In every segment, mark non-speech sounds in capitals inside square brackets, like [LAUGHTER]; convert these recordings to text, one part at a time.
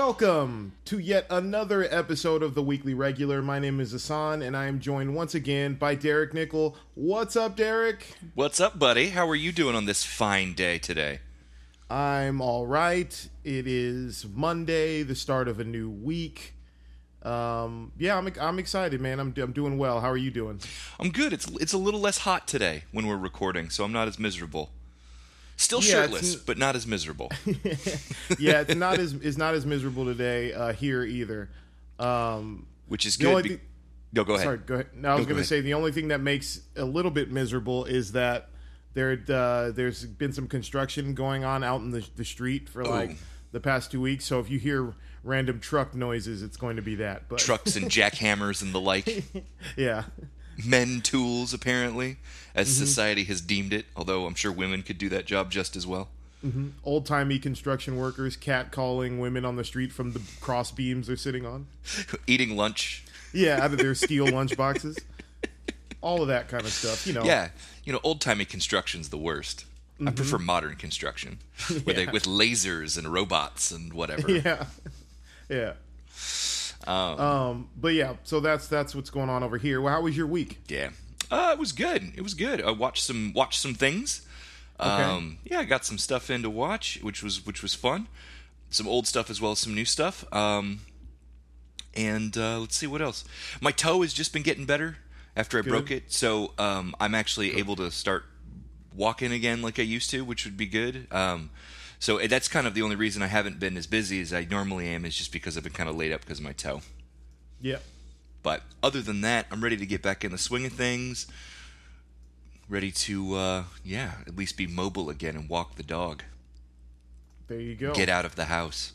Welcome to yet another episode of the Weekly Regular. My name is Ahsohn, and I am joined once again by Derek Nickel. What's up, Derek? What's up, buddy? How are you doing on this fine day today? I'm all right. It is Monday, the start of a new week. Um, yeah, I'm I'm excited, man. I'm I'm doing well. How are you doing? I'm good. It's it's a little less hot today when we're recording, so I'm not as miserable. Still Yeah, shirtless, but not as miserable. [LAUGHS] yeah, it's not as it's not as miserable today uh, here either. Um, Which is good. be- thing- no, go ahead. Sorry, go ahead. No, I was No, going to say the only thing that makes a little bit miserable is that there uh, there's been some construction going on out in the, the street for like Ooh. the past two weeks. So if you hear random truck noises, it's going to be that. But Trucks and [LAUGHS] jackhammers and the like. yeah, Men tools, apparently, as Mm-hmm. society has deemed it. Although I'm sure women could do that job just as well. old timey construction workers cat calling women on the street from the cross beams they're sitting on. [LAUGHS] Eating lunch. Yeah, out of their steel [LAUGHS] lunch boxes. All of that kind of stuff, you know. Yeah, you know, old timey construction's the worst. Mm-hmm. I prefer modern construction, where they [LAUGHS] with lasers and robots and whatever. yeah, yeah. Um, but yeah, so that's that's what's going on over here. Well, how was your week? Yeah. Uh, it was good. It was good. I watched some watched some things. Um, yeah, I got some stuff in to watch, which was which was fun. Some old stuff as well as some new stuff. Um, and uh, let's see what else. My toe has just been getting better after I broke it, so um, I'm actually able to start walking again like I used to, which would be good. Um, so that's kind of the only reason I haven't been as busy as I normally am, is just because I've been kind of laid up because of my toe. Yeah, But other than that, I'm ready to get back in the swing of things. Ready to, uh, yeah, at least be mobile again and walk the dog. there you go. Get out of the house.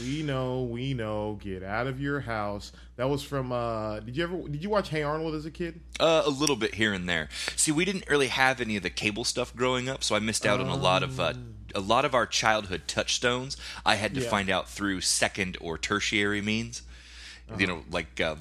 We know, we know. Get out of your house. That was from. uh Did you ever? Did you watch Hey Arnold as a kid? Uh, a little bit here and there. See, we didn't really have any of the cable stuff growing up, so I missed out on a lot of uh, a lot of our childhood touchstones. I had to Yeah. find out through second or tertiary means. You know, like uh,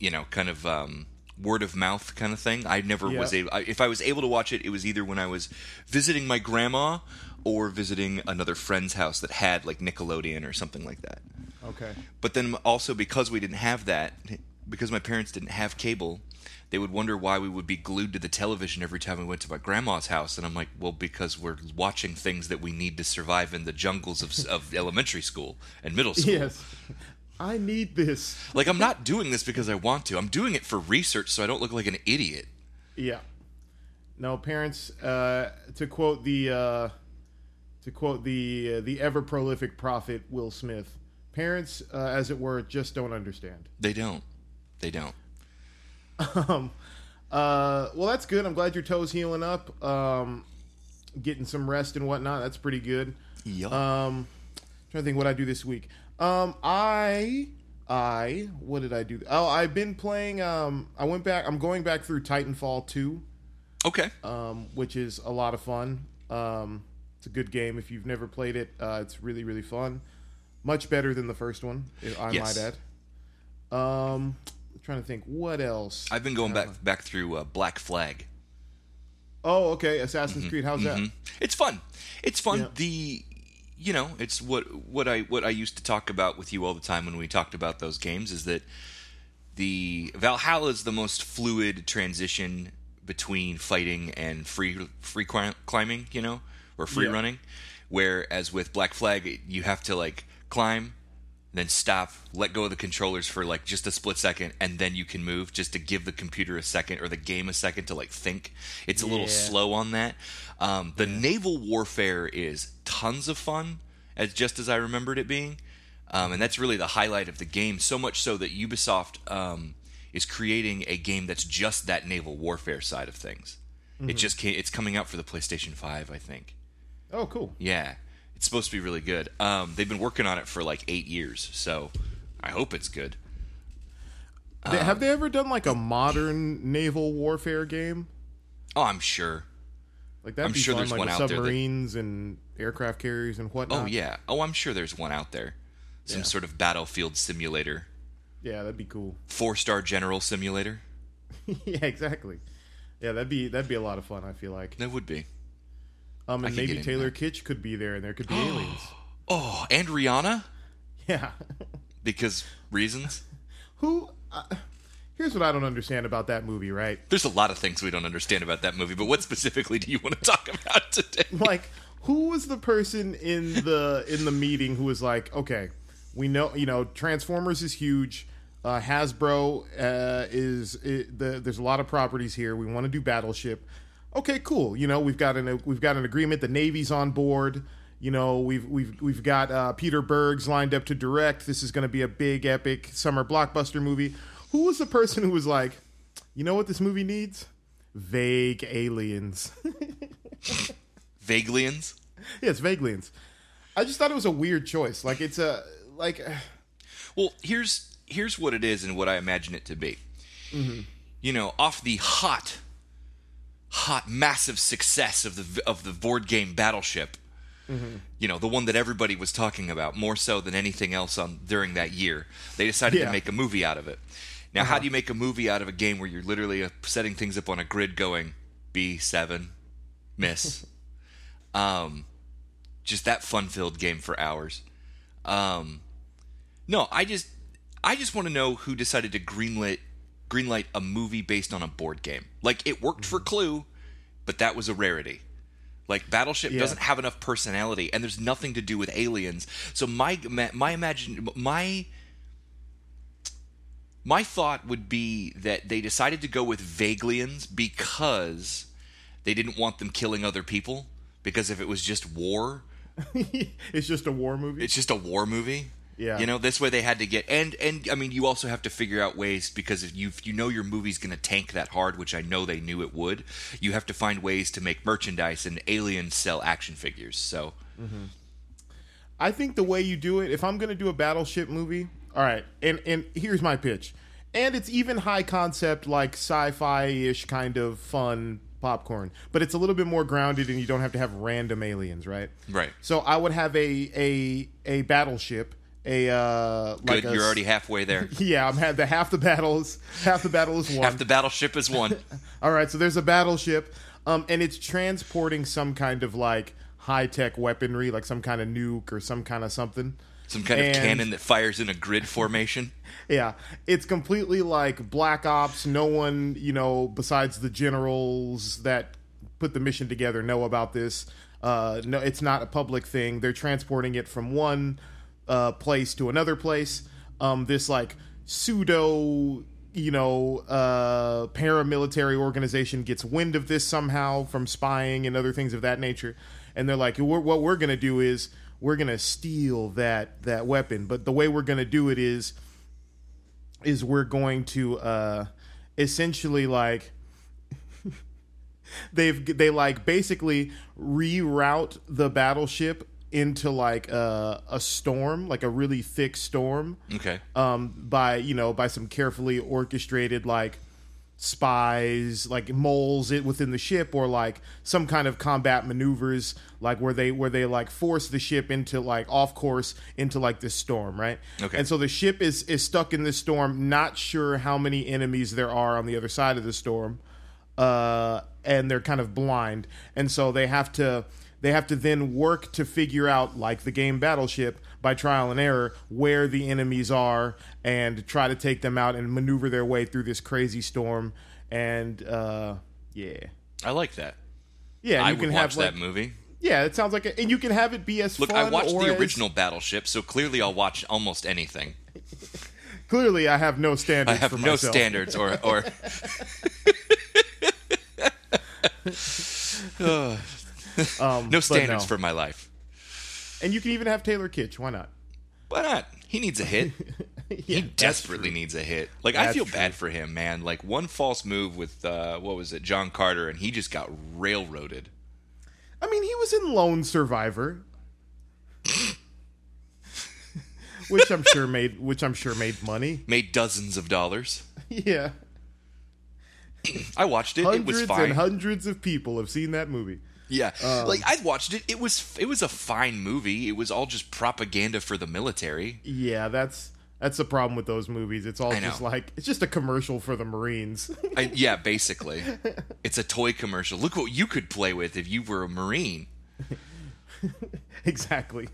you know, kind of um, word of mouth kind of thing. I never Yeah. was able. I, if I was able to watch it, it was either when I was visiting my grandma or visiting another friend's house that had like Nickelodeon or something like that. Okay. But then also because we didn't have that, because my parents didn't have cable, they would wonder why we would be glued to the television every time we went to my grandma's house. And I'm like, well, because we're watching things that we need to survive in the jungles of, [LAUGHS] of elementary school and middle school. Yes. I need this. Like, I'm not doing this because I want to. I'm doing it for research so I don't look like an idiot. Yeah. No, parents. Uh, to quote the uh, to quote the uh, the ever prolific prophet Will Smith, parents, uh, as it were, just don't understand. They don't. They don't. um, uh, well, that's good. I'm glad your toes healing up. Um, getting some rest and whatnot. That's pretty good. Yup. Um, trying to think what I do this week. Um, I, I, what did I do? Oh, I've been playing. Um, I went back. I'm going back through Titanfall two, okay. um, which is a lot of fun. Um, it's a good game. If you've never played it, uh, it's really really fun. Much better than the first one, I Yes. might add. Um, I'm trying to think what else. I've been going back back through uh, Black Flag. Oh, okay. Assassin's Creed. How's that? Mhm. It's fun. It's fun. Yeah. The you know, it's what what I what I used to talk about with you all the time when we talked about those games is that the Valhalla is the most fluid transition between fighting and free free climbing, you know, or free Yeah. running. Whereas with Black Flag, you have to like climb, then stop, let go of the controllers for like just a split second, and then you can move just to give the computer a second or the game a second to like think. It's a little slow on that. Um, the naval warfare is tons of fun, as just as I remembered it being, um, and that's really the highlight of the game. So much so that Ubisoft um, is creating a game that's just that naval warfare side of things. It just came, it's coming out for the PlayStation Five, I think. Oh, cool. Yeah, it's supposed to be really good. Um, they've been working on it for like eight years, so I hope it's good. Um, have they ever done like a modern naval warfare game? Oh, I'm sure. Like that'd I'm be sure fun, there's like one out there that- submarines and aircraft carriers and whatnot. Oh yeah. Oh, I'm sure there's one out there. Some Yeah. sort of battlefield simulator, yeah, that'd be cool. four star general simulator. [LAUGHS] yeah, exactly. Yeah, that'd be that'd be a lot of fun. I feel like. That would be. Um, and maybe Taylor that. Kitsch could be there, and there could be [GASPS] aliens. Oh, and Rihanna Yeah. because reasons. [LAUGHS] Who? Uh, here's what I don't understand about that movie, right? There's a lot of things we don't understand about that movie, but what specifically do you want to [LAUGHS] talk about today? Like, who was the person in the in the meeting who was like, okay, we know, you know, Transformers is huge. Uh, Hasbro uh, is it, the, there's a lot of properties here. We want to do Battleship. Okay, cool. You know, we've got an we've got an agreement. The Navy's on board. You know, we've we've we've got uh, Peter Berg's lined up to direct. This is going to be a big, epic summer blockbuster movie. Who was the person who was like, you know what this movie needs? Vague aliens. [LAUGHS] Vaglians? It's Vaglians. I just thought it was a weird choice. Like it's a like Well, here's here's what it is and what I imagine it to be. You know, off the hot, hot, massive success of the of the board game Battleship. You know, the one that everybody was talking about more so than anything else on during that year. They decided Yeah. to make a movie out of it. Now, how do you make a movie out of a game where you're literally uh, setting things up on a grid, going B seven, miss, [LAUGHS] um, just that fun-filled game for hours. Um, no, I just I just want to know who decided to greenlit greenlight a movie based on a board game. Like it worked for mm. Clue, but that was a rarity. Like Battleship Yeah. doesn't have enough personality, and there's nothing to do with aliens. So my my imagine my my thought would be that they decided to go with Vaglians because they didn't want them killing other people. Because if it was just war, [LAUGHS] it's just a war movie. it's just a war movie. Yeah. You know, this way they had to get and and I mean you also have to figure out ways because if you if you know your movie's going to tank that hard, which I know they knew it would, you have to find ways to make merchandise and aliens sell action figures. So, mm-hmm. I think the way you do it, if I'm going to do a battleship movie, all right, and and here's my pitch, and it's even high concept like sci-fi ish kind of fun popcorn, but it's a little bit more grounded, and you don't have to have random aliens, right? Right. So I would have a a a battleship, a uh, like good, a, you're already halfway there. [LAUGHS] yeah. I'm had the half the battles, half the battle is one. Half the battleship is one. [LAUGHS] All right, so there's a battleship, um, and it's transporting some kind of like high tech weaponry, like some kind of nuke or some kind of something. Some kind of cannon that fires in a grid formation. [LAUGHS] Yeah, it's completely like Black Ops. No one, you know, besides the generals that put the mission together, know about this. Uh, no, it's not a public thing. They're transporting it from one uh, place to another place. Um, this like pseudo, you know, uh, paramilitary organization gets wind of this somehow from spying and other things of that nature, and they're like, we're, "What we're gonna do is we're gonna steal that that weapon, but the way we're gonna do it is." is we're going to uh essentially like [LAUGHS] they've they like basically reroute the battleship into like a, a storm like a really thick storm Okay. um by you know by some carefully orchestrated like spies like moles it within the ship or like some kind of combat maneuvers like where they where they like force the ship into like off course into like this storm right Okay. and so the ship is is stuck in this storm not sure how many enemies there are on the other side of the storm uh and they're kind of blind and so they have to they have to then work to figure out like the game battleship by trial and error where the enemies are and try to take them out and maneuver their way through this crazy storm and uh yeah I like that. yeah I you would can watch have like that movie. yeah it sounds like a, and you can have it be as Look, I watched the as- original Battleship, so clearly I'll watch almost anything. clearly i have no standards I have no myself. standards or or [LAUGHS] um, no standards no. for my life. and you can even have taylor kitsch why not Why not? He needs a hit. [LAUGHS] Yeah, he desperately needs a hit. Like I feel true. bad for him, man. Like one false move with uh, what was it, John Carter, and he just got railroaded. I mean, he was in Lone Survivor, [LAUGHS] which I'm sure made which I'm sure made money. Made dozens of dollars. Yeah, I watched it. it was hundreds fine. and hundreds of people have seen that movie. Yeah, Um, like I watched it. It was it was a fine movie. It was all just propaganda for the military. Yeah, that's that's the problem with those movies. It's all just like it's just a commercial for the Marines. I, [LAUGHS] yeah, basically, it's a toy commercial. Look what you could play with if you were a marine. [LAUGHS] exactly.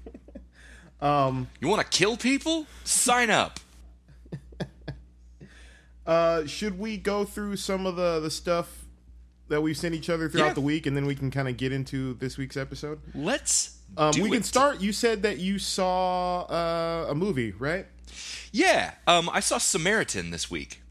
Um, You want to kill people? Sign up. [LAUGHS] uh, should we go through some of the the stuff that we've sent each other throughout Yeah. the week, and then we can kind of get into this week's episode? Let's. Um, we can start. You said that you saw uh, a movie, right? Yeah. Um, I saw Samaritan this week.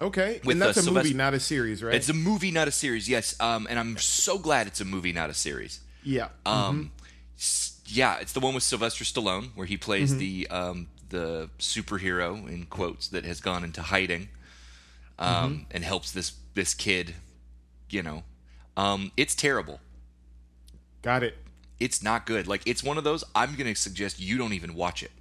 Okay, With, and that's uh, a movie, not a series, right? It's a movie, not a series. Yes. Um, and I'm so glad it's a movie, not a series. yeah. Um, s- yeah, it's the one with Sylvester Stallone where he plays Mm-hmm. the um, the superhero in quotes that has gone into hiding, um, Mm-hmm. and helps this this kid. You know, um, it's terrible. Got it. It's not good. Like it's one of those. I'm gonna suggest you don't even watch it.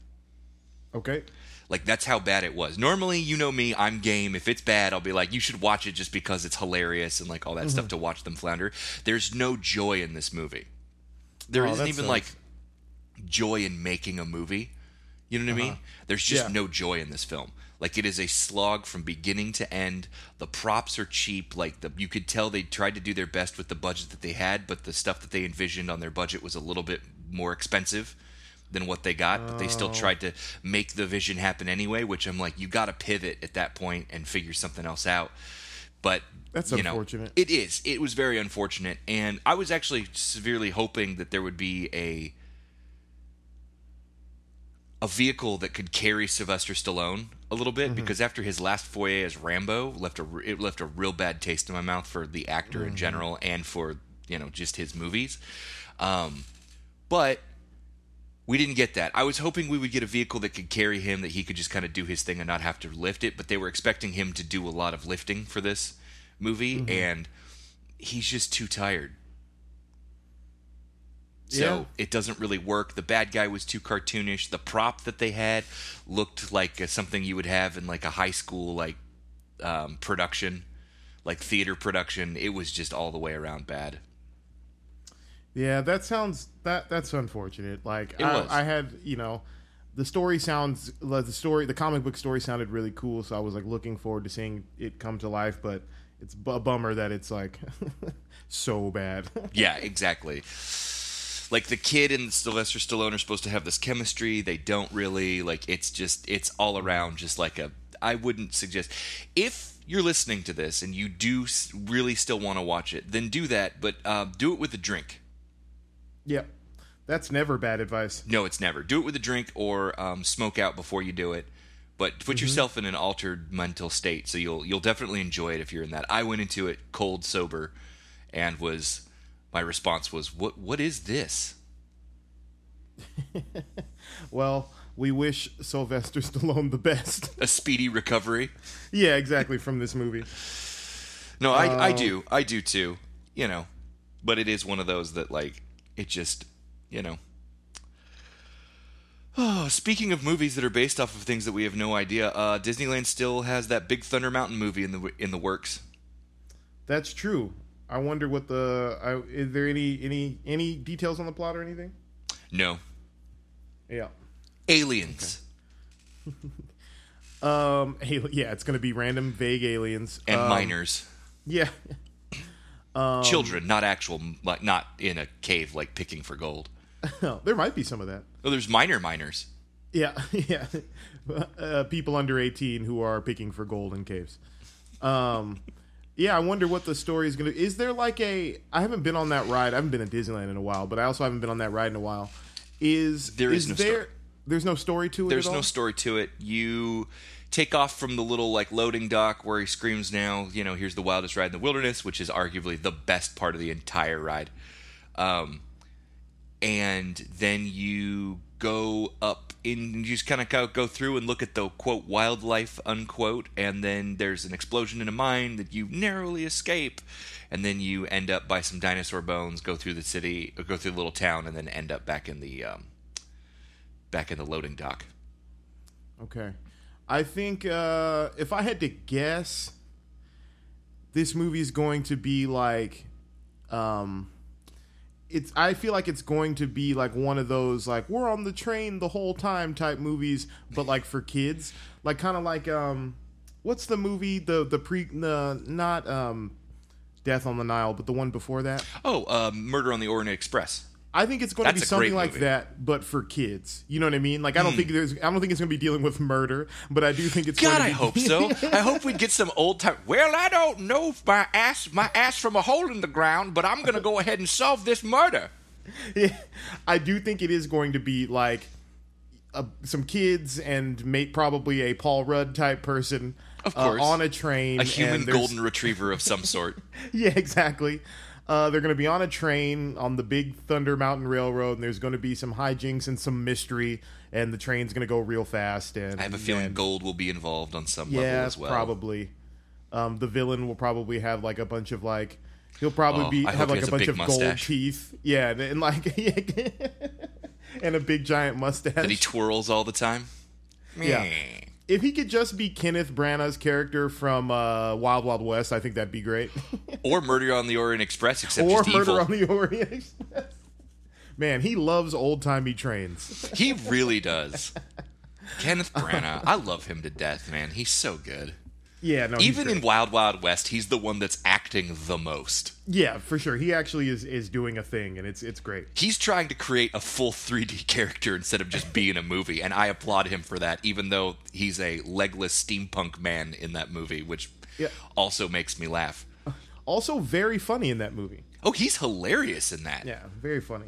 Okay. Like that's how bad it was. Normally, you know me, I'm game. If it's bad, I'll be like, you should watch it just because it's hilarious and like all that stuff to watch them flounder. There's no joy in this movie. There Oh, not even sucks. like joy in making a movie. You know what I mean? There's just Yeah. no joy in this film. Like it is a slog from beginning to end. The props are cheap. Like the you could tell they tried to do their best with the budget that they had, but the stuff that they envisioned on their budget was a little bit more expensive than what they got. But they still Oh. tried to make the vision happen anyway. Which I'm like, you got to pivot at that point and figure something else out. But That's you know, unfortunate. it is. It was very unfortunate, and I was actually severely hoping that there would be a a vehicle that could carry Sylvester Stallone a little bit mm-hmm. because after his last foyer as Rambo left a it left a real bad taste in my mouth for the actor in mm-hmm. general and for you know just his movies. Um, but we didn't get that. I was hoping we would get a vehicle that could carry him, that he could just kind of do his thing and not have to lift it. But they were expecting him to do a lot of lifting for this movie, mm-hmm. and he's just too tired. So Yeah. it doesn't really work. The bad guy was too cartoonish. The prop that they had looked like uh, something you would have in like a high school like um, production, like theater production. It was just all the way around bad. Yeah, that sounds that that's unfortunate. Like It I, was. I had, you know, the story sounds like the story, the comic book story sounded really cool, so I was like looking forward to seeing it come to life. But it's a bummer that it's like [LAUGHS] so bad. Yeah, exactly. Like the kid and Sylvester Stallone are supposed to have this chemistry. They don't really. Like it's just it's all around just like a. I wouldn't suggest if you're listening to this and you do really still want to watch it, then do that. But uh, do it with a drink. yeah, that's never bad advice. No, it's never. Do it with a drink or um, smoke out before you do it. But put yourself in an altered mental state, so you'll you'll definitely enjoy it if you're in that. I went into it cold sober, and was my response was, "What what is this?" [LAUGHS] Well, we wish Sylvester Stallone the best. A speedy recovery. yeah, exactly from this movie. No, I I Uh, do I do too. You know, but it is one of those that like it just you know. Oh, [SIGHS] speaking of movies that are based off of things that we have no idea, uh, Disneyland still has that Big Thunder Mountain movie in the in the works. That's true. I wonder what the. I, is there any any any details on the plot or anything? No, Yeah. aliens [LAUGHS] Um. al- Yeah, it's gonna be random, vague aliens and Um, miners, Yeah. Um, [LAUGHS] children, not actual, like not in a cave, like picking for gold. [LAUGHS] there might be some of that. Oh, there's minor miners. Yeah, yeah. Uh, people under eighteen who are picking for gold in caves. Um. Yeah, I wonder what the story is gonna. Is there like a? I haven't been on that ride. I haven't been at Disneyland in a while, but I also haven't been on that ride in a while. Is There is no there? story. There's no story to it. There's at all? no story to it. You take off from the little like loading dock where he screams now, you know, here's the wildest ride in the wilderness, which is arguably the best part of the entire ride. Um, and then you go up in you just kind of go, through and look at the quote wildlife unquote and then there's an explosion in a mine that you narrowly escape and then you end up by some dinosaur bones go through the city go through the little town and then end up back in the um, back in the loading dock Okay. I think uh, if I had to guess, this movie is going to be like, um, it's. I feel like it's going to be like one of those like we're on the train the whole time type movies, but like for kids, like kind of like um, what's the movie the the pre the not um, Death on the Nile, but the one before that. Oh, uh, Murder on the Orient Express. I think it's going to be something like that, but for kids. You know what I mean? Like I don't think there's, I don't think it's going to be dealing with murder, but I do think it's. God, going to I be, hope so. I hope we'd get some old time. Well, I don't know my ass, my ass from a hole in the ground, but I'm gonna go ahead and solve this murder. [LAUGHS] Yeah, I do think it is going to be like a, some kids and probably a Paul Rudd type person, Of uh, on a train, A human golden retriever of some sort. [LAUGHS] Yeah, exactly. Uh, they're going to be on a train on the big Thunder Mountain Railroad, and there's going to be some hijinks and some mystery, and the train's going to go real fast. And I have a feeling and- gold will be involved on some level yeah, as well. probably. Um, the villain will probably have like a bunch of like he'll probably Oh, be I have like a a bunch big of gold teeth. Yeah, and, and [LAUGHS] like and a big giant mustache. That he twirls all the time. Yeah. If he could just be Kenneth Branagh's character from uh, Wild Wild West, I think that'd be great. [LAUGHS] Or Murder on the Orient Express, except or just Murder evil. on the Orient Express. Man, he loves old timey trains. He really does. Kenneth Branagh, I love him to death, man. He's so good. Yeah, no, Even in. Wild Wild West, he's the one that's acting the most. yeah, for sure. He actually is is doing a thing, and it's it's great. He's trying to create a full 3D [LAUGHS] character instead of just being a movie, and I applaud him for that, even though he's a legless steampunk man in that movie, which Yeah. also makes me laugh. [LAUGHS] Also, very funny in that movie. Oh, he's hilarious in that. Yeah, very funny.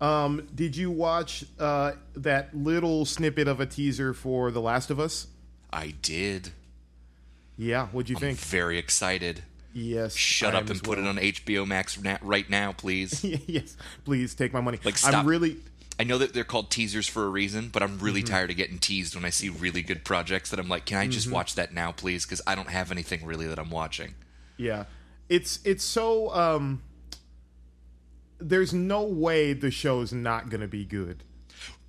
Um, did you watch uh, that little snippet of a teaser for The Last of Us? I did. Yeah, what'd you think? Very excited. Yes. Shut I up and put it on HBO Max right now, please. [LAUGHS] yes, please take my money. Like, stop. I'm really. I know that they're called teasers for a reason, but I'm really Mm-hmm. tired of getting teased when I see really good projects that I'm like, can I just Mm-hmm. watch that now, please? Because I don't have anything really that I'm watching. Yeah, it's it's so. Um, there's no way the show's not gonna be good.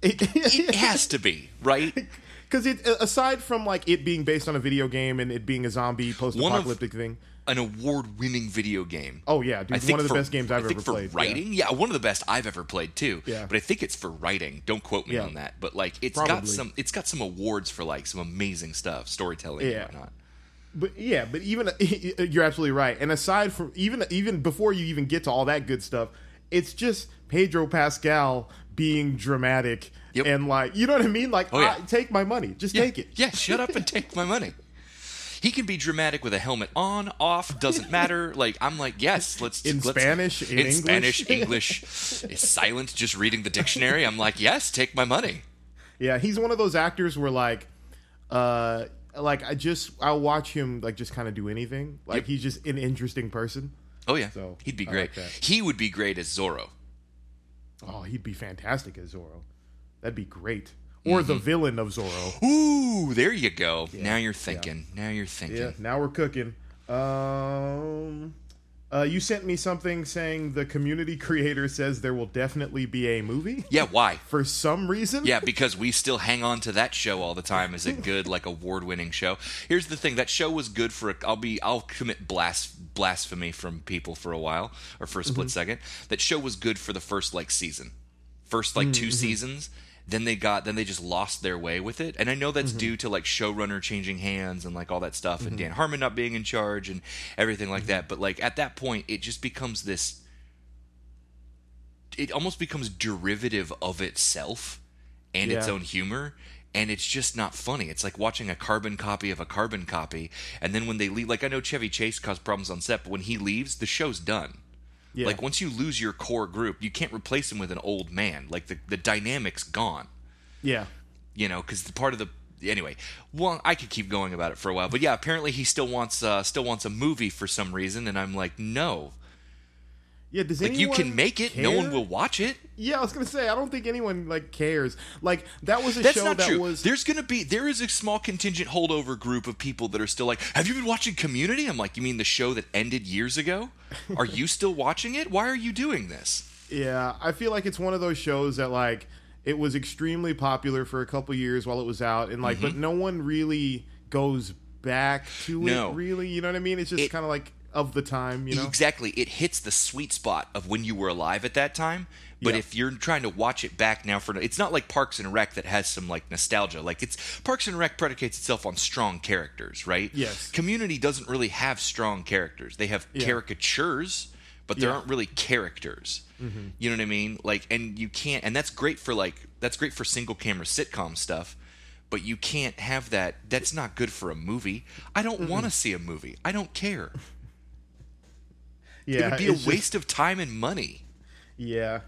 It has to be, right? [LAUGHS] Because it aside from like it being based on a video game and it being a zombie post-apocalyptic thing. An award-winning video game. Oh yeah, dude, I think one of the for- best games I've I think ever for played. Writing, yeah. one of the best I've ever played too. Yeah. but I think it's for writing. Don't quote me Yeah. on that. But like, it's got some, it's got some awards for like some amazing stuff, storytelling Yeah. and whatnot. But yeah, but even [LAUGHS] you're absolutely right. And aside from even even before you even get to all that good stuff, it's just Pedro Pascal being dramatic Yep. and like you know what I mean. Like, Oh, yeah. I- take my money, just take it. Yeah, shut up and take my money. He can be dramatic with a helmet on, off, doesn't matter. [LAUGHS] Like I'm like, yes, let's In let's- Spanish, in in English. Spanish, [LAUGHS] English, is silent, just reading the dictionary. I'm like, yes, take my money. Yeah, he's one of those actors where like, uh, like I just I'll watch him like just kind of do anything. Like Yep. he's just an interesting person. Oh yeah, So, he'd be great. like he would be great as Zorro. Oh, he'd be fantastic as Zorro. That'd be great. Or the Mm-hmm. villain of Zorro. Ooh, there you go. Now you're thinking. Now you're thinking. Yeah, now we're cooking. Um, uh, you sent me something saying the community [LAUGHS] creator says there will definitely be a movie Yeah, why? [LAUGHS] for some reason. Yeah, because we still hang on to that show all the time as a [LAUGHS] good, like award-winning show. Here's the thing: that show was good for. A, I'll be. I'll commit blas- blasphemy from people for a while or for a split second. That show was good for the first like season, first like 2 seasons. Then they got. Then they just lost their way with it, and I know that's mm-hmm. due to like showrunner changing hands and like all that stuff, and mm-hmm. Dan Harmon not being in charge and everything like mm-hmm. that. But like at that point, it just becomes this it almost becomes derivative of itself and its own humor. And it's just not funny. It's like watching a carbon copy of a carbon copy. And then when they leave like i know chevy chase caused problems on set but when he leaves the show's done Yeah. like once you lose your core group you can't replace him with an old man like the, the dynamic's gone yeah. you know because the part of the anyway well i could keep going about it for a while but yeah apparently he still wants uh still wants a movie for some reason and i'm like no Yeah, does like you can make it no one will watch it Yeah, I was gonna say I don't think anyone like cares. Like that was a That's show not that true. was There's going to be there is a small contingent holdover group of people that are still like, "Have you been watching Community?" I'm like, "You mean the show that ended years ago? [LAUGHS] Are you still watching it? Why are you doing this?" Yeah, I feel like it's one of those shows that like it was extremely popular for a couple years while it was out, and like, but no one really goes back to Mm-hmm. No. it. Really, you know what I mean? It's just kind of like of the time, you know? Exactly. It hits the sweet spot of when you were alive at that time. But Yeah. if you're trying to watch it back now for it's not like Parks and Rec that has some like nostalgia. Like it's Parks and Rec predicates itself on strong characters, right? Yes. Community doesn't really have strong characters. They have Yeah. caricatures, but there Yeah. aren't really characters. Mm-hmm. You know what I mean? Like, and you can't, and that's great for like that's great for single camera sitcom stuff. But you can't have that. That's not good for a movie. I don't want to see a movie. I don't care. Yeah, it would be a it's just- waste of time and money. Yeah,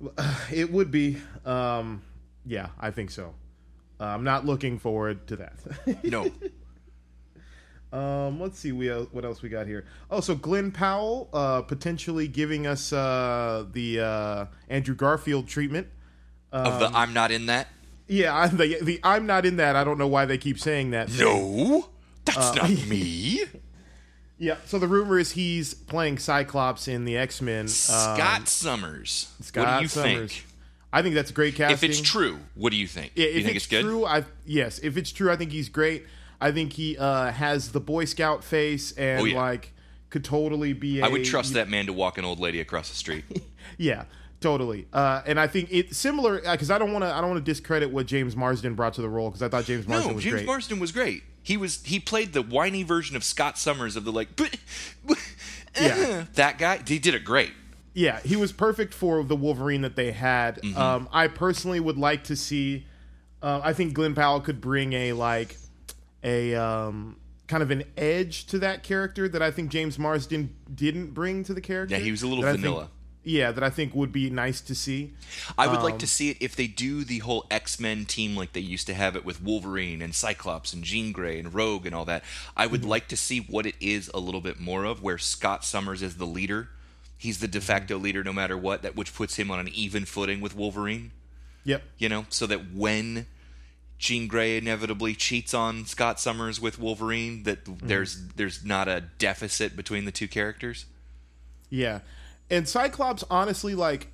[SIGHS] it would be. Um, yeah, I think so. Uh, I'm not looking forward to that. [LAUGHS] No, um, let's see, we uh, what else we got here. Oh, so Glen Powell uh, potentially giving us uh, the uh, Andrew Garfield treatment. of Um, the I'm not in that. Yeah, I, the, the I'm not in that. I don't know why they keep saying that. No, that's Uh, not [LAUGHS] me. Yeah. So the rumor is he's playing Cyclops in the X Men. Scott Summers. Scott what do you Summers. think? I think that's a great casting. If it's true, what do you think? Yeah, you if think it's, it's, good? true, I yes. If it's true, I think he's great. I think he uh, has the Boy Scout face and Oh, yeah. like could totally be. I I would trust that man to walk an old lady across the street. [LAUGHS] Yeah, totally. Uh, and I think it's similar because I don't want to. I don't want to discredit what James Marsden brought to the role because I thought James Marsden was great. no, was James great. Marsden was great. He was he played the whiny version of Scott Summers of the like but, [LAUGHS] but, Yeah. that guy. He did it great. yeah, he was perfect for the Wolverine that they had. Mm-hmm. Um, I personally would like to see. Uh, I think Glen Powell could bring a like a um, kind of an edge to that character that I think James Marsden didn't bring to the character. Yeah, he was a little that I think- vanilla. Yeah, that I think would be nice to see. I would like Um, to see it if they do the whole X Men team like they used to have it with Wolverine and Cyclops and Jean Grey and Rogue and all that. I would Mm-hmm. like to see what it is a little bit more of, where Scott Summers is the leader. He's the de facto Mm-hmm. leader no matter what, that which puts him on an even footing with Wolverine. Yep. You know, so that when Jean Grey inevitably cheats on Scott Summers with Wolverine, that Mm-hmm. there's there's not a deficit between the two characters. Yeah, and Cyclops honestly like.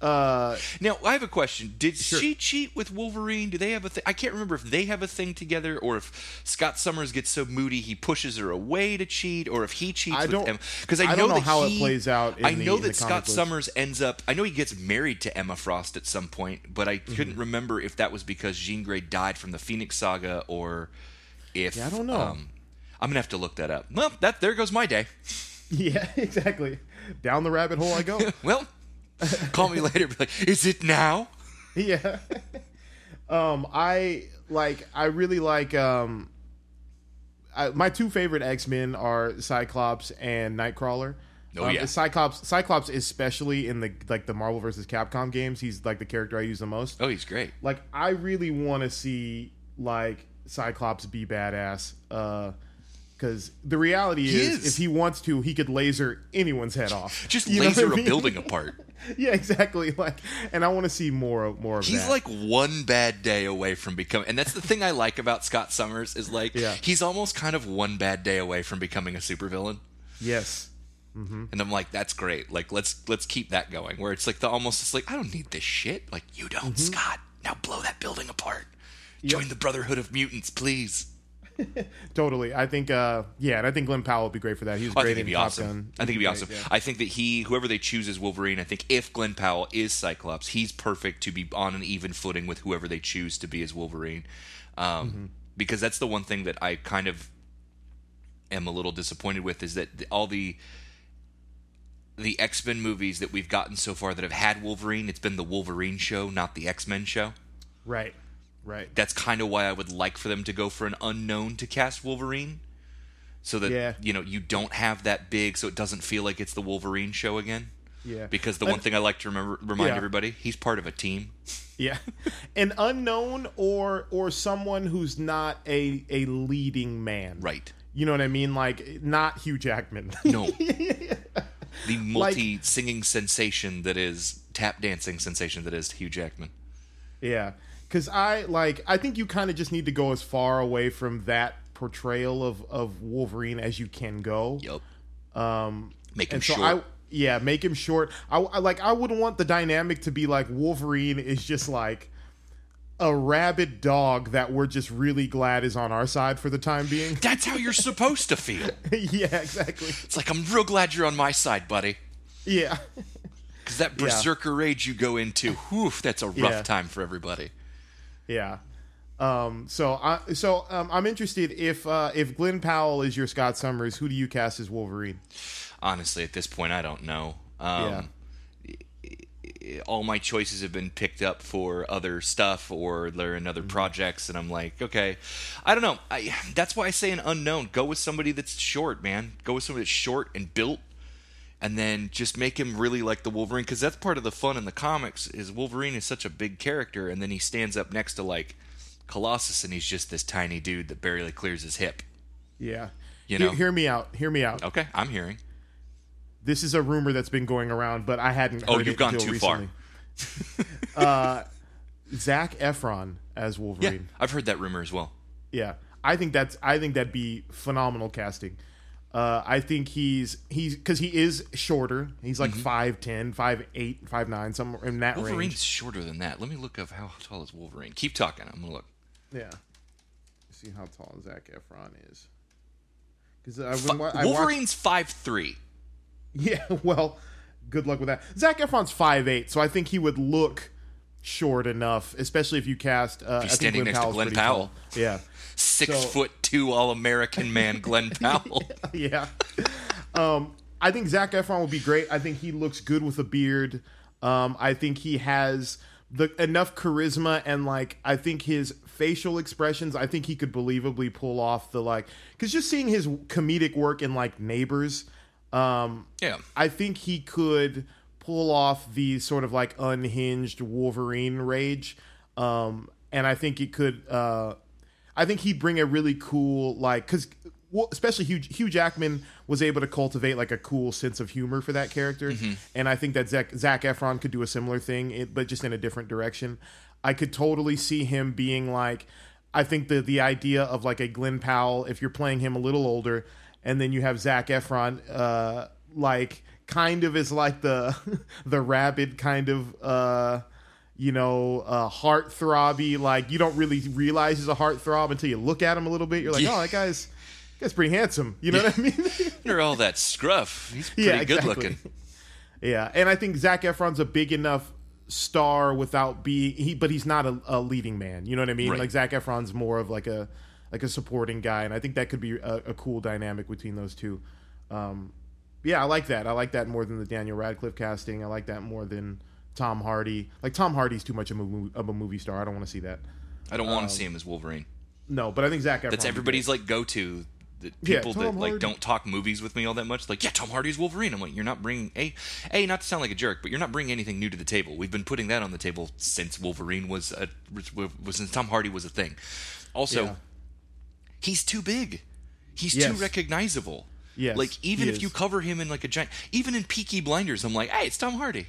Uh, Now, I have a question. Did she cheat with Wolverine? Do they have a thing? I can't remember if they have a thing together or if Scott Summers gets so moody he pushes her away to cheat or if he cheats I with don't- Emma. Because I, I know don't know how it plays out in I the- know the that Scott books. Summers ends up. I know he gets married to Emma Frost at some point, but I Mm-hmm. couldn't remember if that was because Jean Grey died from the Phoenix Saga or if. Yeah, I don't know. Um, I'm gonna have to look that up. Well, that there goes my day. [LAUGHS] yeah, exactly. Down the rabbit hole I go. [LAUGHS] Well, call me later. Be like, is it now? yeah. [LAUGHS] um, I like. I really like. Um, I, my two favorite X Men are Cyclops and Nightcrawler. Oh, Um, yeah. Cyclops. Cyclops, especially in the like the Marvel versus Capcom games, he's like the character I use the most. Oh, he's great. Like, I really want to see like Cyclops be badass. Uh, because the reality He is, is. if he wants to, he could laser anyone's head off. [LAUGHS] Just You know what laser I a mean? building apart. [LAUGHS] yeah, exactly. Like, and I want to see more of more of He's that. like one bad day away from becoming, and that's the thing I like about Scott Summers is like Yeah. he's almost kind of one bad day away from becoming a supervillain, yes, and I'm like, that's great. Like let's let's keep that going. Where it's like the almost it's like I don't need this shit. Like you don't, Mm-hmm. Scott. Now blow that building apart. Join the Brotherhood of Mutants, please. [LAUGHS] totally. I think, uh, yeah, and I think Glen Powell would be great for that. He was Oh, great in he'd be Top awesome. Gun. I think he'd be great, awesome. yeah. I think that he, whoever they choose as Wolverine, I think if Glen Powell is Cyclops, he's perfect to be on an even footing with whoever they choose to be as Wolverine. Um, Mm-hmm. Because that's the one thing that I kind of am a little disappointed with is that all the the X Men movies that we've gotten so far that have had Wolverine, it's been the Wolverine show, not the X Men show. Right, right. That's kind of why I would like for them to go for an unknown to cast Wolverine. So that Yeah. you know you don't have that big, so it doesn't feel like it's the Wolverine show again. Yeah. Because the And- one thing I like to remember remind Yeah. everybody, he's part of a team. Yeah, [LAUGHS] an unknown or or someone who's not a a leading man. Right. You know what I mean? Like not Hugh Jackman. [LAUGHS] No. [LAUGHS] the multi singing sensation that is tap dancing sensation that is Hugh Jackman. yeah, because I like I think you kind of just need to go as far away from that portrayal of of Wolverine as you can go. Yup. Um, Make him so short. I yeah make him short. I, I like I wouldn't want the dynamic to be like Wolverine is just like a rabid dog that we're just really glad is on our side for the time being. That's how you're supposed to feel. [LAUGHS] yeah, exactly. It's like I'm real glad you're on my side, buddy. Yeah. [LAUGHS] Because that berserker rage you go into, whew, that's a rough Yeah. time for everybody. Yeah. Um, so I so um, I'm interested if uh, if Glen Powell is your Scott Summers, who do you cast as Wolverine? Honestly, at this point, I don't know. Um, all my choices have been picked up for other stuff or they're in other Mm-hmm. projects and i'm like okay i don't know I, that's why i say an unknown go with somebody that's short man go with somebody that's short and built and then just make him really like the wolverine because that's part of the fun in the comics is wolverine is such a big character and then he stands up next to like colossus and he's just this tiny dude that barely clears his hip Yeah, You Hear- know. hear me out. Hear me out. okay i'm hearing This is a rumor that's been going around, but I hadn't. Heard Oh, you've it gone too far. [LAUGHS] uh, Zac Efron as Wolverine. yeah Wolverine. i've heard that rumor as well Yeah, I think that's I think that'd be phenomenal casting. Uh, I think he's he's because he is shorter. He's like five ten, five eight, five nine, somewhere in that Mm-hmm. wolverine's range. shorter than that let me look up how tall is wolverine keep talking i'm gonna look Yeah. See how tall Zac Efron is. Because I, when wa- I watched- Wolverine's five three. [LAUGHS] Yeah, well, good luck with that. Zac Efron's five eight, so I think he would look short enough, especially if you cast. Uh, I think standing next to Glen Powell. tall. Yeah, Six So- foot two All American man Glen [LAUGHS] Powell. yeah. Um, I think Zac Efron would be great. I think he looks good with a beard. Um, I think he has the enough charisma and like I think his facial expressions. I think he could believably pull off the like because just seeing his comedic work in like Neighbors. Um, Yeah. I think he could pull off the sort of like unhinged Wolverine rage. Um, and I think it could, uh, I think he'd bring a really cool, like, cause especially Hugh, Hugh Jackman was able to cultivate like a cool sense of humor for that character. And I think that Zac, Zac Efron could do a similar thing, but just in a different direction. I could totally see him being like, I think the the idea of like a Glen Powell, if you're playing him a little older, and then you have Zac Efron, uh, like kind of is like the [LAUGHS] the rabid kind of uh, you know uh, heart throbby. Like you don't really realize he's a heart throb until you look at him a little bit. You're like, Yeah. oh, that guy's that guy's pretty handsome. You know what I mean? [LAUGHS] Under all that scruff, he's pretty Yeah, good looking. Yeah, and I think Zac Efron's a big enough star without being he, but he's not a, a leading man. You know what I mean? Right. Like Zac Efron's more of like a like a supporting guy, and I think that could be a, a cool dynamic between those two. Um, yeah, I like that. I like that more than the Daniel Radcliffe casting. I like that more than Tom Hardy. Like Tom Hardy's too much of a, movie, of a movie star. I don't want to see that. I don't want to um, see him as Wolverine. No, but I think Zac Efron. That's everybody's like go to. The Yeah, people Tom that like don't talk movies with me all that much, like yeah, Tom Hardy's Wolverine. I'm like, you're not bringing a, a not to sound like a jerk, but you're not bringing anything new to the table. We've been putting that on the table since Wolverine was a was since Tom Hardy was a thing. Also, Yeah. he's too big. He's Yes. too recognizable. Yes, like even if you cover him in like a giant, even in Peaky Blinders, I'm like, hey, it's Tom Hardy.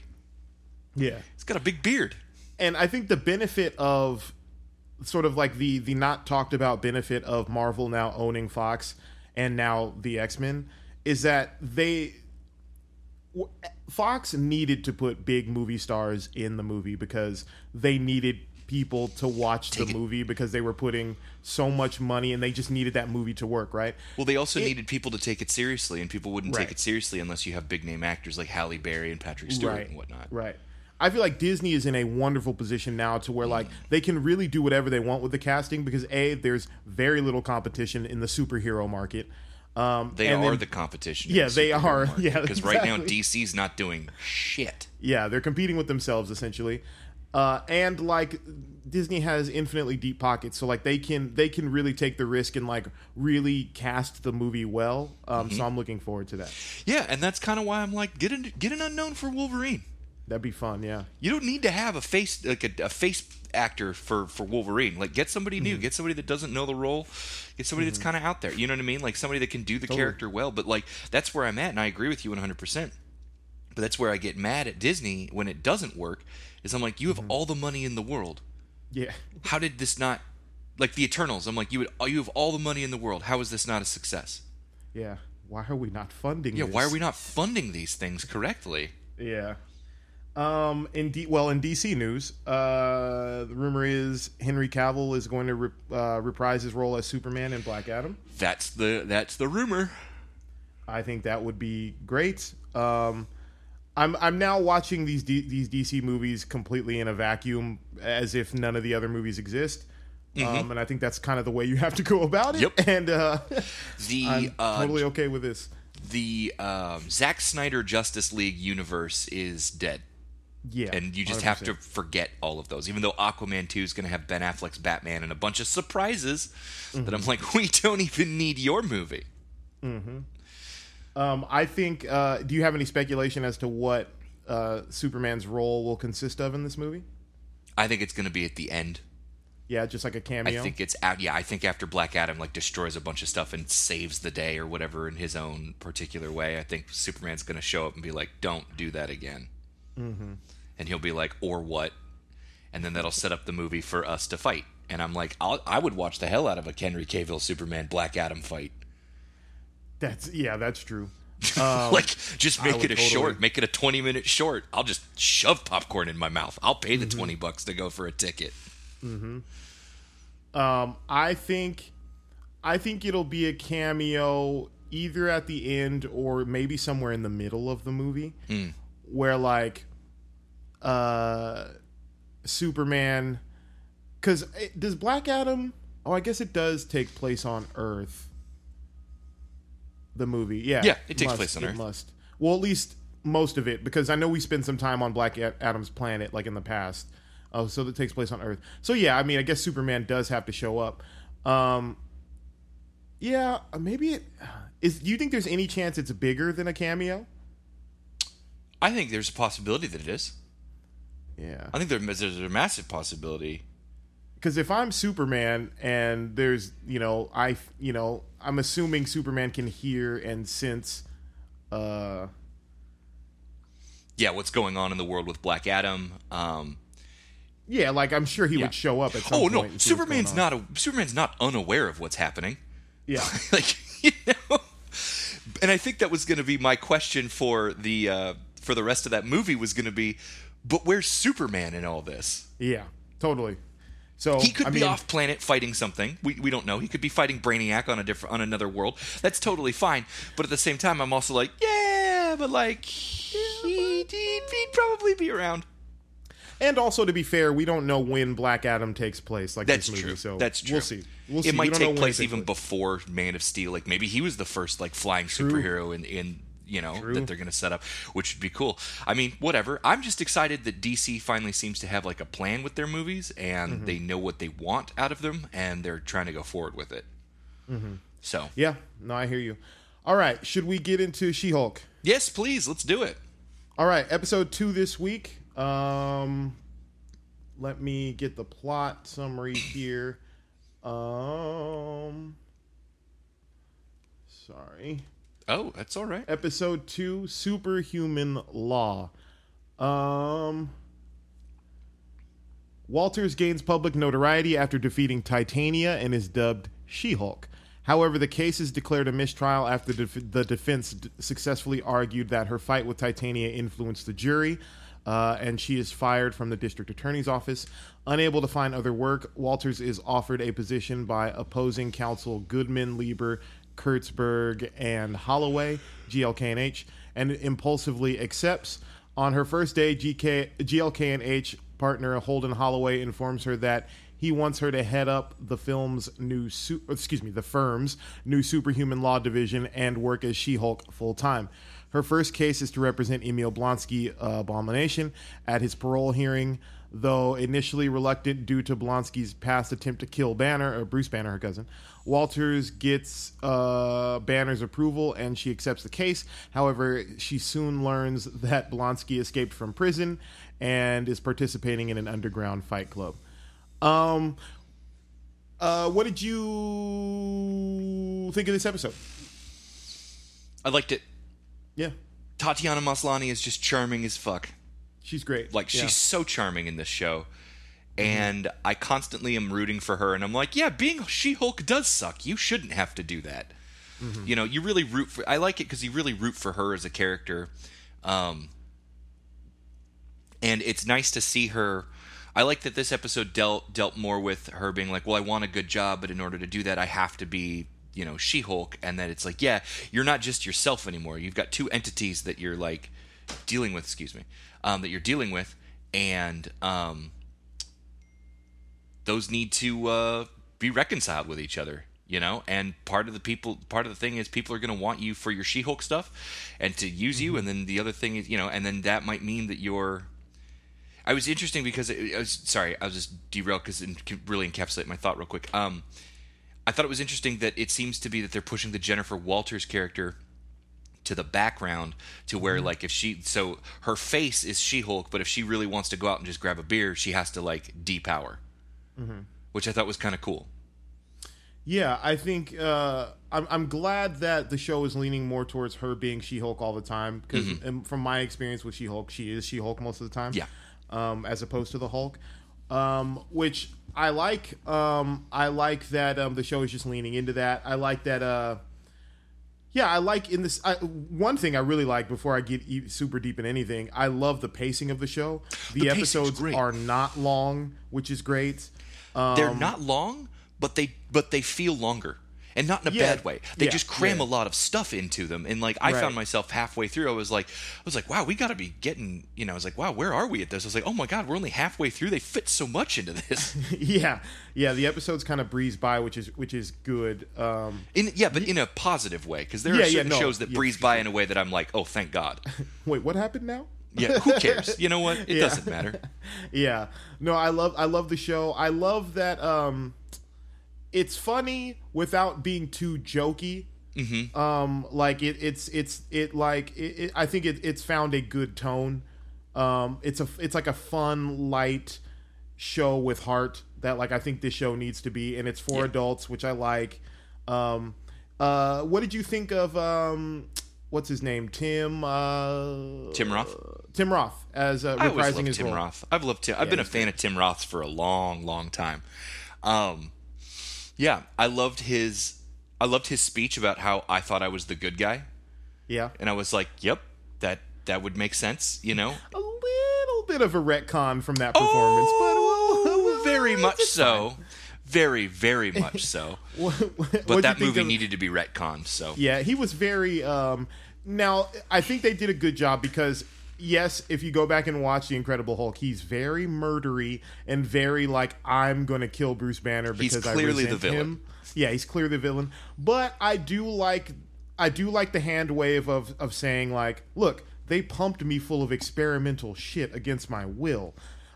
Yeah. He's got a big beard. and I think the benefit of sort of like the the not talked about benefit of Marvel now owning Fox and now the X Men is that they Fox needed to put big movie stars in the movie because they needed people to watch Take the it- movie because they were putting so much money and they just needed that movie to work right Well, they also needed people to take it seriously, and people wouldn't Right. take it seriously unless you have big name actors like Halle Berry and Patrick Stewart and whatnot. Right. I feel like Disney is in a wonderful position now to where like they can really do whatever they want with the casting because a there's very little competition in the superhero market. Um, They are then- the competition. Yeah, the they are. [LAUGHS] market, Yeah, because right now. DC's not doing shit. yeah they're competing with themselves essentially, uh, and like Disney has infinitely deep pockets, so like they can they can really take the risk and like really cast the movie well. Um, Mm-hmm. So I'm looking forward to that. Yeah, and that's kind of why I'm like, get an get an unknown for Wolverine. That'd be fun. Yeah. You don't need to have a face like a, a face actor for for Wolverine. Like, get somebody Mm-hmm. new. Get somebody that doesn't know the role. Get somebody that's kind of out there. You know what I mean? Like somebody that can do the character well. But like that's where I'm at, and I agree with you 100. percent But that's where I get mad at Disney when it doesn't work. Is I'm like, you Mm-hmm. have all the money in the world. Yeah. How did this not? Like the Eternals, I'm like, you would, you have all the money in the world. How is this not a success? Yeah. Why are we not funding? Yeah, this? why are we not funding these things correctly? Yeah. Um. In D- well, in DC news, uh, the rumor is Henry Cavill is going to re- uh, reprise his role as Superman in Black Adam. That's the that's the rumor. I think that would be great. Um, I'm I'm now watching these D- these DC movies completely in a vacuum, as if none of the other movies exist. Mm-hmm. Um, and I think that's kind of the way you have to go about it. Yep. [LAUGHS] And uh, [LAUGHS] The I'm uh, totally okay with this. the um, Zack Snyder Justice League universe is dead. Yeah. and you just have 100%. to forget all of those. Even though Aquaman 2 is going to have Ben Affleck's Batman and a bunch of surprises that I'm like, [LAUGHS] we don't even need your movie. Um, I think. Uh, do you have any speculation as to what uh, Superman's role will consist of in this movie? I think it's going to be at the end. Yeah, just like a cameo. I think it's out. Yeah, I think after Black Adam like destroys a bunch of stuff and saves the day or whatever in his own particular way, I think Superman's going to show up and be like, "Don't do that again," mm-hmm. and he'll be like, "Or what?" And then that'll set up the movie for us to fight. And I'm like, I'll, I would watch the hell out of a Henry Cavill Superman Black Adam fight. That's yeah, that's true. [LAUGHS] Um, like just make it a totally- short make it a 20 minute short i'll just shove popcorn in my mouth i'll pay Mm-hmm. the 20 bucks to go for a ticket Hmm. Um, I think, I think it'll be a cameo either at the end or maybe somewhere in the middle of the movie, Hmm. where like, uh, Superman, because does Black Adam? Oh, I guess it does take place on Earth. The movie, yeah, Yeah, it takes must- place on Earth. Must well, at least most of it, because I know we spent some time on Black Adam's planet, like in the past. Oh, so that takes place on Earth. So yeah, I mean, I guess Superman does have to show up. Um, yeah, maybe it is. Do you think there's any chance it's bigger than a cameo? i think there's a possibility that it is Yeah, i think there- there's a massive possibility because if I'm Superman and there's, you know, I, you know, I'm assuming Superman can hear and sense. Uh, yeah what's going on in the world with black adam um yeah, like I'm sure he Yeah. would show up at some oh no and see what's superman's not a superman's not unaware of what's happening Yeah, [LAUGHS] like you know and i think that was going to be my question for the uh for the rest of that movie was going to be but where's superman in all this yeah, totally. So He could I be mean, off planet fighting something. We, we don't know. He could be fighting Brainiac on a different on another world. That's totally fine. But at the same time, I'm also like, yeah, but like he'd, he'd, probably be around. And also, to be fair, we don't know when Black Adam takes place. Like That's this movie, true. so That's true. We'll see. We'll see. It We might take place even takes before Man of Steel. Like maybe he was the first like flying superhero in in you know True. that they're going to set up, which would be cool. I mean, whatever. I'm just excited that DC finally seems to have like a plan with their movies and Mm-hmm. they know what they want out of them and they're trying to go forward with it. Mm-hmm. So Yeah, no, I hear you. All right, should we get into She-Hulk? yes, please, let's do it. All right, episode two this week. Um, let me get the plot summary [CLEARS THROAT] here. Um, sorry. Oh, that's all right. Episode two, Superhuman Law. Um, Walters gains public notoriety after defeating Titania and is dubbed She-Hulk. However, the case is declared a mistrial after the, def- the defense d- successfully argued that her fight with Titania influenced the jury, uh, and she is fired from the district attorney's office. Unable to find other work, Walters is offered a position by opposing counsel Goodman, Lieber, Kurtzberg, and Holloway, GLK&H, and impulsively accepts. On her first day, GK, GLK&H partner Holden Holloway informs her that he wants her to head up the film's new, su- excuse me, the firm's new superhuman law division and work as She-Hulk full time. Her first case is to represent Emil Blonsky, uh, Abomination, at his parole hearing. Though initially reluctant due to Blonsky's past attempt to kill Banner, or Bruce Banner, her cousin, Walters gets uh, Banner's approval and she accepts the case. However, she soon learns that Blonsky escaped from prison and is participating in an underground fight club. Um, uh, what did you think of this episode? I liked it. Yeah, Tatiana Maslany is just charming as fuck. She's great. Like Yeah. she's so charming in this show. And I constantly am rooting for her and I'm like, yeah, being She-Hulk does suck. You shouldn't have to do that. You know, you really root for I like it cuz you really root for her as a character. Um and it's nice to see her I like that this episode dealt dealt more with her being like, "Well, I want a good job, but in order to do that, I have to be, you know, She-Hulk." And that it's like, "Yeah, you're not just yourself anymore. You've got two entities that you're like dealing with, excuse me, um, that you're dealing with, and um, those need to uh, be reconciled with each other you know? And part of the people part of the thing is people are going to want you for your she-hulk stuff and to use you and then the other thing is you know and then that might mean that you're i was interesting because it, I was sorry i was just derailed because it can really encapsulate my thought real quick. Um i thought it was interesting that it seems to be that they're pushing the jennifer walters character to the background to where like if she so her face is she-hulk but if she really wants to go out and just grab a beer she has to like depower which i thought was kind of cool Yeah, I think uh, I'm, I'm glad that the show is leaning more towards her being She-Hulk all the time because, from my experience with She-Hulk, she is She-Hulk most of the time. Yeah. Um, as opposed to the Hulk, um, which I like. Um, I like that um, the show is just leaning into that. I like that. Uh, yeah, I like in this. I, one thing I really like before I get e- super deep in anything, I love the pacing of the show. The, The episodes are not long, which is great. Um, they're not long, but they but they feel longer. And not in a Yeah, bad way. They yeah, just cram yeah. a lot of stuff into them. And like I Right. found myself halfway through, I was like I was like, wow, we gotta be getting you know, I was like, wow, where are we at this? I was like, oh my god, we're only halfway through. They fit so much into this. [LAUGHS] yeah, yeah. The episodes kind of breeze by, which is which is good. Um, In yeah, but in a positive way. Because there are certain no, shows that breeze by in a way that I'm like, oh thank God. [LAUGHS] wait, what happened now? Yeah, who cares? You know what? It [LAUGHS] Yeah. doesn't matter. yeah, no, I love I love the show. I love that um, it's funny without being too jokey. Mm-hmm. Um, like it, it's it's it like it, it, I think it, it's found a good tone. Um, it's a it's like a fun, light show with heart that like I think this show needs to be, and it's for Yeah. adults, which I like. Um, uh, what did you think of um, what's his name, Tim? Uh, Tim Roth. Tim Roth as uh, I always reprising loved his Tim role. Roth. I've loved Tim. I've been a fan of Tim Roth for a long, long time. Um, yeah, I loved his. I loved his speech about how I thought I was the good guy, Yeah, and I was like, "Yep, that that would make sense," you know. a little bit of a retcon from that performance, Oh, but very [LAUGHS] much so. Very, very much so. But that movie of- needed to be retconned. So Yeah, he was very. Um, now, I think they did a good job because, yes, if you go back and watch The Incredible Hulk, he's very murdery and very like, I'm going to kill Bruce Banner He's because clearly I resent the villain. him. Yeah, he's clearly the villain. But I do like, I do like the hand wave of of saying like, look, they pumped me full of experimental shit against my will.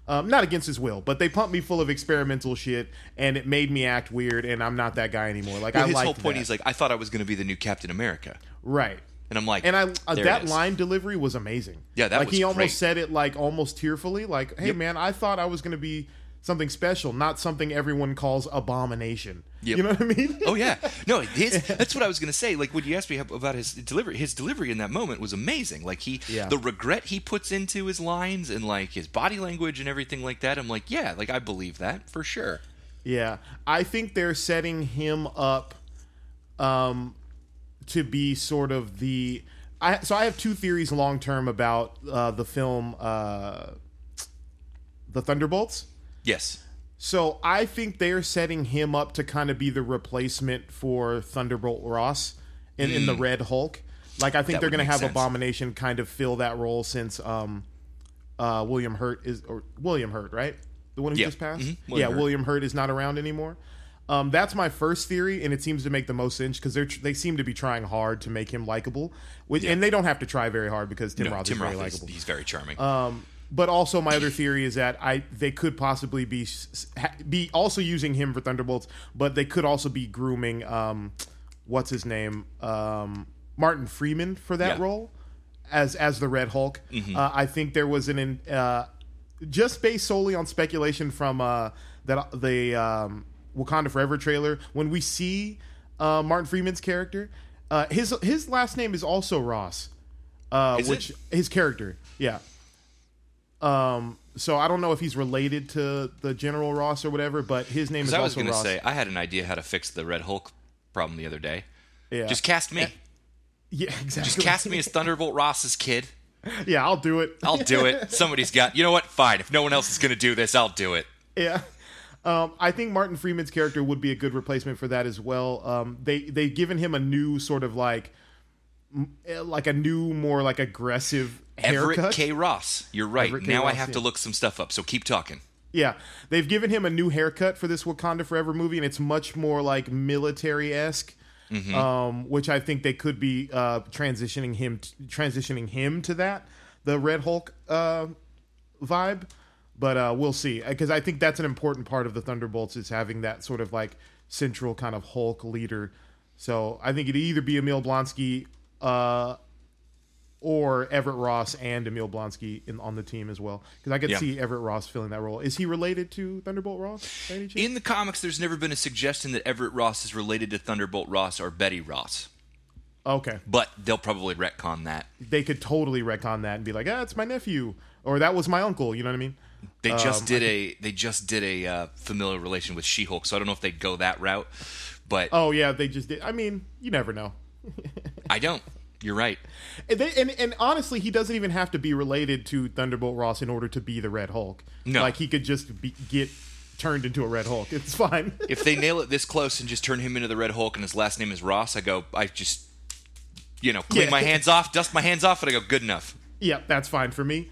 Um, not against his will, but they pumped me full of experimental shit, and it made me act weird, and I'm not that guy anymore. Like Well, I his whole point, that. he's like, I thought I was going to be the new Captain America, right. And I'm like, And I uh, that line delivery was amazing. Yeah, that like he almost great. said it like almost tearfully, like, "Hey Yep. man, I thought I was going to be something special, not something everyone calls abomination." Yep. You know what I mean? Oh yeah, no, [LAUGHS] his. That's what I was gonna say. Like when you asked me about his delivery, his delivery in that moment was amazing. Like he, Yeah. the regret he puts into his lines and like his body language and everything like that. I'm like, yeah, like I believe that for sure. Yeah, I think they're setting him up um, to be sort of the. I so I have two theories long term about uh, the film, uh, the Thunderbolts. Yes, So I think they're setting him up to kind of be the replacement for Thunderbolt Ross in, in the Red Hulk. Like I think Hmm. That they're going to have sense. Abomination kind of fill that role since um, uh, William Hurt is or William Hurt, right? The one who Yeah. just passed. Mhm. Yeah, Hurt. William Hurt is not around anymore. Um, that's my first theory, and it seems to make the most sense because they they seem to be trying hard to make him likable, which and they don't have to try very hard because Tim no, Roth Tim is very Roth is likable. he's very charming. Um, but also my other theory is that I they could possibly be be also using him for Thunderbolts, but they could also be grooming um, what's his name um, Martin Freeman for that Yeah. role as as the Red Hulk. Uh, I think there was an in, uh, just based solely on speculation from uh, that the um, Wakanda Forever trailer when we see uh, Martin Freeman's character. Uh, his his last name is also Ross, uh, which it? his character, yeah. Um, so I don't know if he's related to the General Ross or whatever, but his name is I was also gonna Ross. say I had an idea how to fix the Red Hulk problem the other day. yeah, Just cast me. yeah, [LAUGHS] exactly. Just cast me as Thunderbolt Ross's kid. yeah, I'll do it. I'll do it. [LAUGHS] Somebody's got. You know what? Fine. If no one else is gonna do this, I'll do it. Yeah. Um, I think Martin Freeman's character would be a good replacement for that as well. Um, they they've given him a new sort of like, eh, like a new, more like aggressive haircut. Everett. K. Ross. You're right. Now I Ross, have to look some stuff up. So keep talking. Yeah, they've given him a new haircut for this Wakanda Forever movie, and it's much more like military esque. Mm-hmm. Um, which I think they could be uh, transitioning him t- transitioning him to that the Red Hulk uh, vibe, but uh, we'll see because I think that's an important part of the Thunderbolts is having that sort of like central kind of Hulk leader. So I think it'd either be Emil Blonsky uh, or Everett Ross and Emil Blonsky in, on the team as well because I could Yeah. see Everett Ross filling that role. Is he related to Thunderbolt Ross? by any chance? In the comics, there's never been a suggestion that Everett Ross is related to Thunderbolt Ross or Betty Ross, okay, but they'll probably retcon that. they could totally retcon that and be like, ah, it's my nephew or that was my uncle. You know what I mean? They just Um, did a they just did a uh, familial relation with She-Hulk, so I don't know if they'd go that route, but Oh yeah, they just did. I mean, you never know. [LAUGHS] I don't. You're right. And, they, and and honestly, he doesn't even have to be related to Thunderbolt Ross in order to be the Red Hulk. No. like he could just be, get turned into a Red Hulk. It's fine. [LAUGHS] If they [LAUGHS] nail it this close and just turn him into the Red Hulk and his last name is Ross, I go. I just you know clean Yeah. my hands off, dust my hands off, and I go good enough. Yeah, that's fine for me.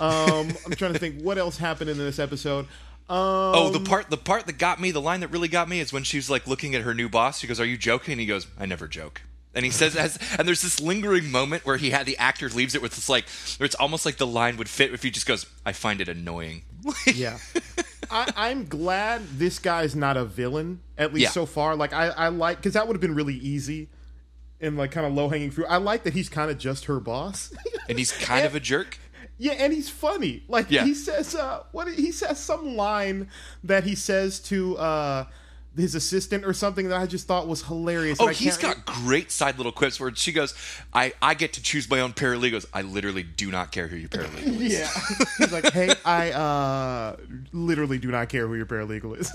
Um, I'm trying to think what else happened in this episode. Um, Oh, the part the part that got me, the line that really got me is when she's like looking at her new boss. She goes, "Are you joking?" And he goes, "I never joke." And he says, as, and there's this lingering moment where he had the actor leaves it with this like, where it's almost like the line would fit if he just goes, "I find it annoying." [LAUGHS] yeah. I, I'm glad this guy's not a villain, at least Yeah. so far. Like I, I like because that would have been really easy and like kind of low hanging fruit. I like that he's kind of just her boss. and he's [LAUGHS] kind of a jerk. Yeah, and he's funny. Like Yeah. he says, uh, what he says some line that he says to uh, his assistant or something that I just thought was hilarious. Oh, he's got great side little quips where she goes, "I I get to choose my own paralegals. I literally do not care who your paralegal is." [LAUGHS] Yeah, he's like, hey, I uh, literally do not care who your paralegal is.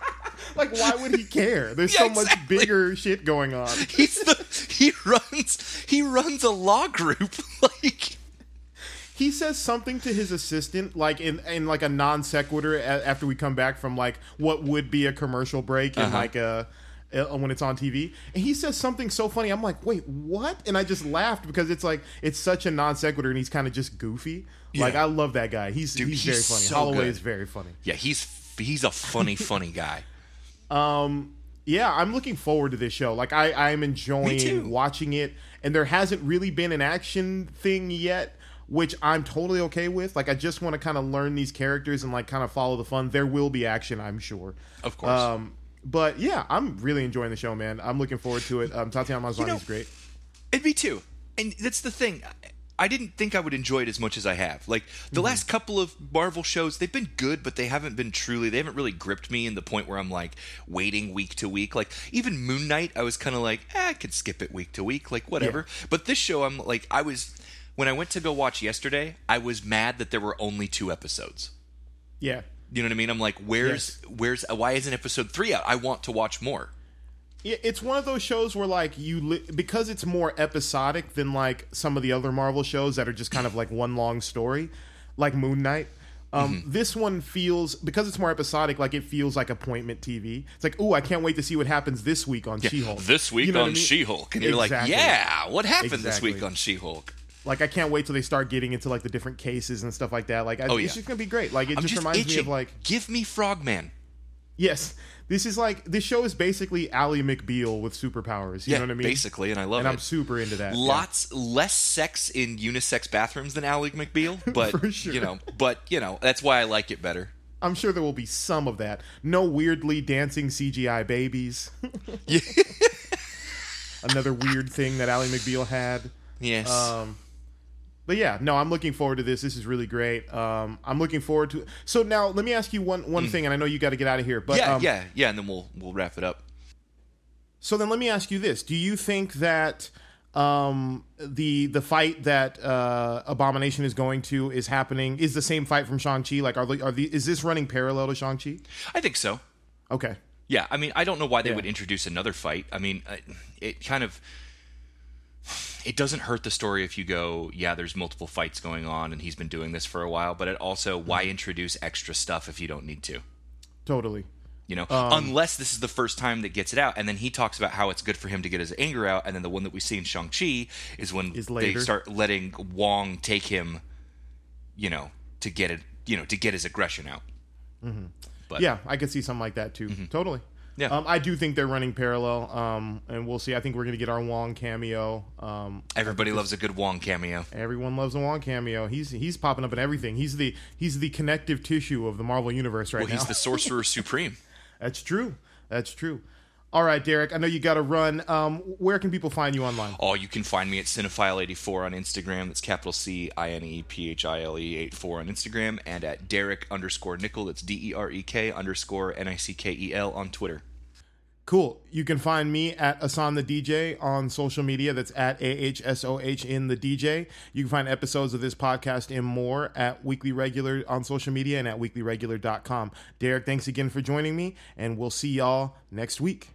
[LAUGHS] like, why would he care? There's Yeah, so much exactly. bigger shit going on. He's the he runs he runs a law group [LAUGHS] like. he says something to his assistant like in in like a non sequitur a- after we come back from like what would be a commercial break and Uh-huh. like a uh, when it's on TV, and he says something so funny. I'm like, wait, what? And I just laughed because it's like it's such a non sequitur, and he's kind of just goofy. Like I love that guy. He's Dude, he's, he's very funny. so Holloway good. is very funny. Yeah, he's he's a funny [LAUGHS] funny guy. Um, yeah, I'm looking forward to this show. Like I, I'm enjoying watching it, and there hasn't really been an action thing yet, which I'm totally okay with. Like I just want to kind of learn these characters and like kind of follow the fun. There will be action, I'm sure. Of course. Um, but yeah, I'm really enjoying the show, man. I'm looking forward to it. Um, Tatiana Maslany know- is great. And me too. And that's the thing. I didn't think I would enjoy it as much as I have. Like Mm-hmm. the last couple of Marvel shows, they've been good, but they haven't been truly. They haven't really gripped me in the point where I'm like waiting week to week. Like even Moon Knight, I was kind of like, eh, I could skip it week to week, like whatever. But this show, I'm like, I was when I went to go watch yesterday, I was mad that there were only two episodes. Yeah. You know what I mean? I'm like, where's where's why isn't episode three out? I want to watch more. Yeah, it's one of those shows where like you li- because it's more episodic than like some of the other Marvel shows that are just kind of like one long story, like Moon Knight. Um, Mm-hmm. This one feels because it's more episodic, like it feels like appointment TV. It's like, oh, I can't wait to see what happens this week on She-Hulk. This week You know on I mean? She-Hulk, and you're like, yeah, what happened this week on She-Hulk? Like I can't wait till they start getting into like the different cases and stuff like that. Like, I, Oh, it's just gonna be great. Like it just, just reminds itching. me of like give me Frogman. Yes, this is like this show is basically Ally McBeal with superpowers. You Yeah, know what I mean? basically, and I love it. and it. I'm super into that. yeah. Lots less sex in unisex bathrooms than Ally McBeal, [LAUGHS] but sure. you know, but you know, that's why I like it better. I'm sure there will be some of that. No weirdly dancing CGI babies. Yeah. [LAUGHS] [LAUGHS] Another weird thing that Ally McBeal had. yes. Um, but yeah, no, I'm looking forward to this. This is really great. Um, I'm looking forward to. So now, let me ask you one one thing, and I know you got to get out of here. But yeah, um, yeah, yeah, and then we'll we'll wrap it up. So then, let me ask you this: Do you think that um, the the fight that uh, Abomination is going to is happening is the same fight from Shang Chi? Like, are the, are the is this running parallel to Shang Chi? I think so. Okay. Yeah, I mean, I don't know why they Yeah. would introduce another fight. I mean, it kind of it doesn't hurt the story if you go, yeah, there's multiple fights going on and he's been doing this for a while, but it also why Mm-hmm. introduce extra stuff if you don't need to? Totally. You know, Um, unless this is the first time that gets it out, and then he talks about how it's good for him to get his anger out, and then the one that we see in Shang Chi is when Is they start letting Wong take him, you know, to get it, you know, to get his aggression out. Mm-hmm. But Yeah, I could see something like that too. Totally. Yeah. Um, I do think they're running parallel, um, and we'll see. I think we're going to get our Wong cameo. Um, everybody loves a good Wong cameo. everyone loves a Wong cameo. He's he's popping up in everything. He's the he's the connective tissue of the Marvel universe right Well, now. he's the Sorcerer [LAUGHS] Supreme. That's true. That's true. All right, Derek. I know you got to run. Um, where can people find you online? Oh, you can find me at Cinephile84 on Instagram. That's capital C I N E P H I L E 84 on Instagram, and at Derek underscore Nickel. That's D E R E K underscore N I C K E L on Twitter. Cool. You can find me at Ahsohn the DJ on social media. That's at AHSOH in the DJ. You can find episodes of this podcast and more at Weekly Regular on social media and at weeklyregular.com. Derek, thanks again for joining me, and we'll see y'all next week.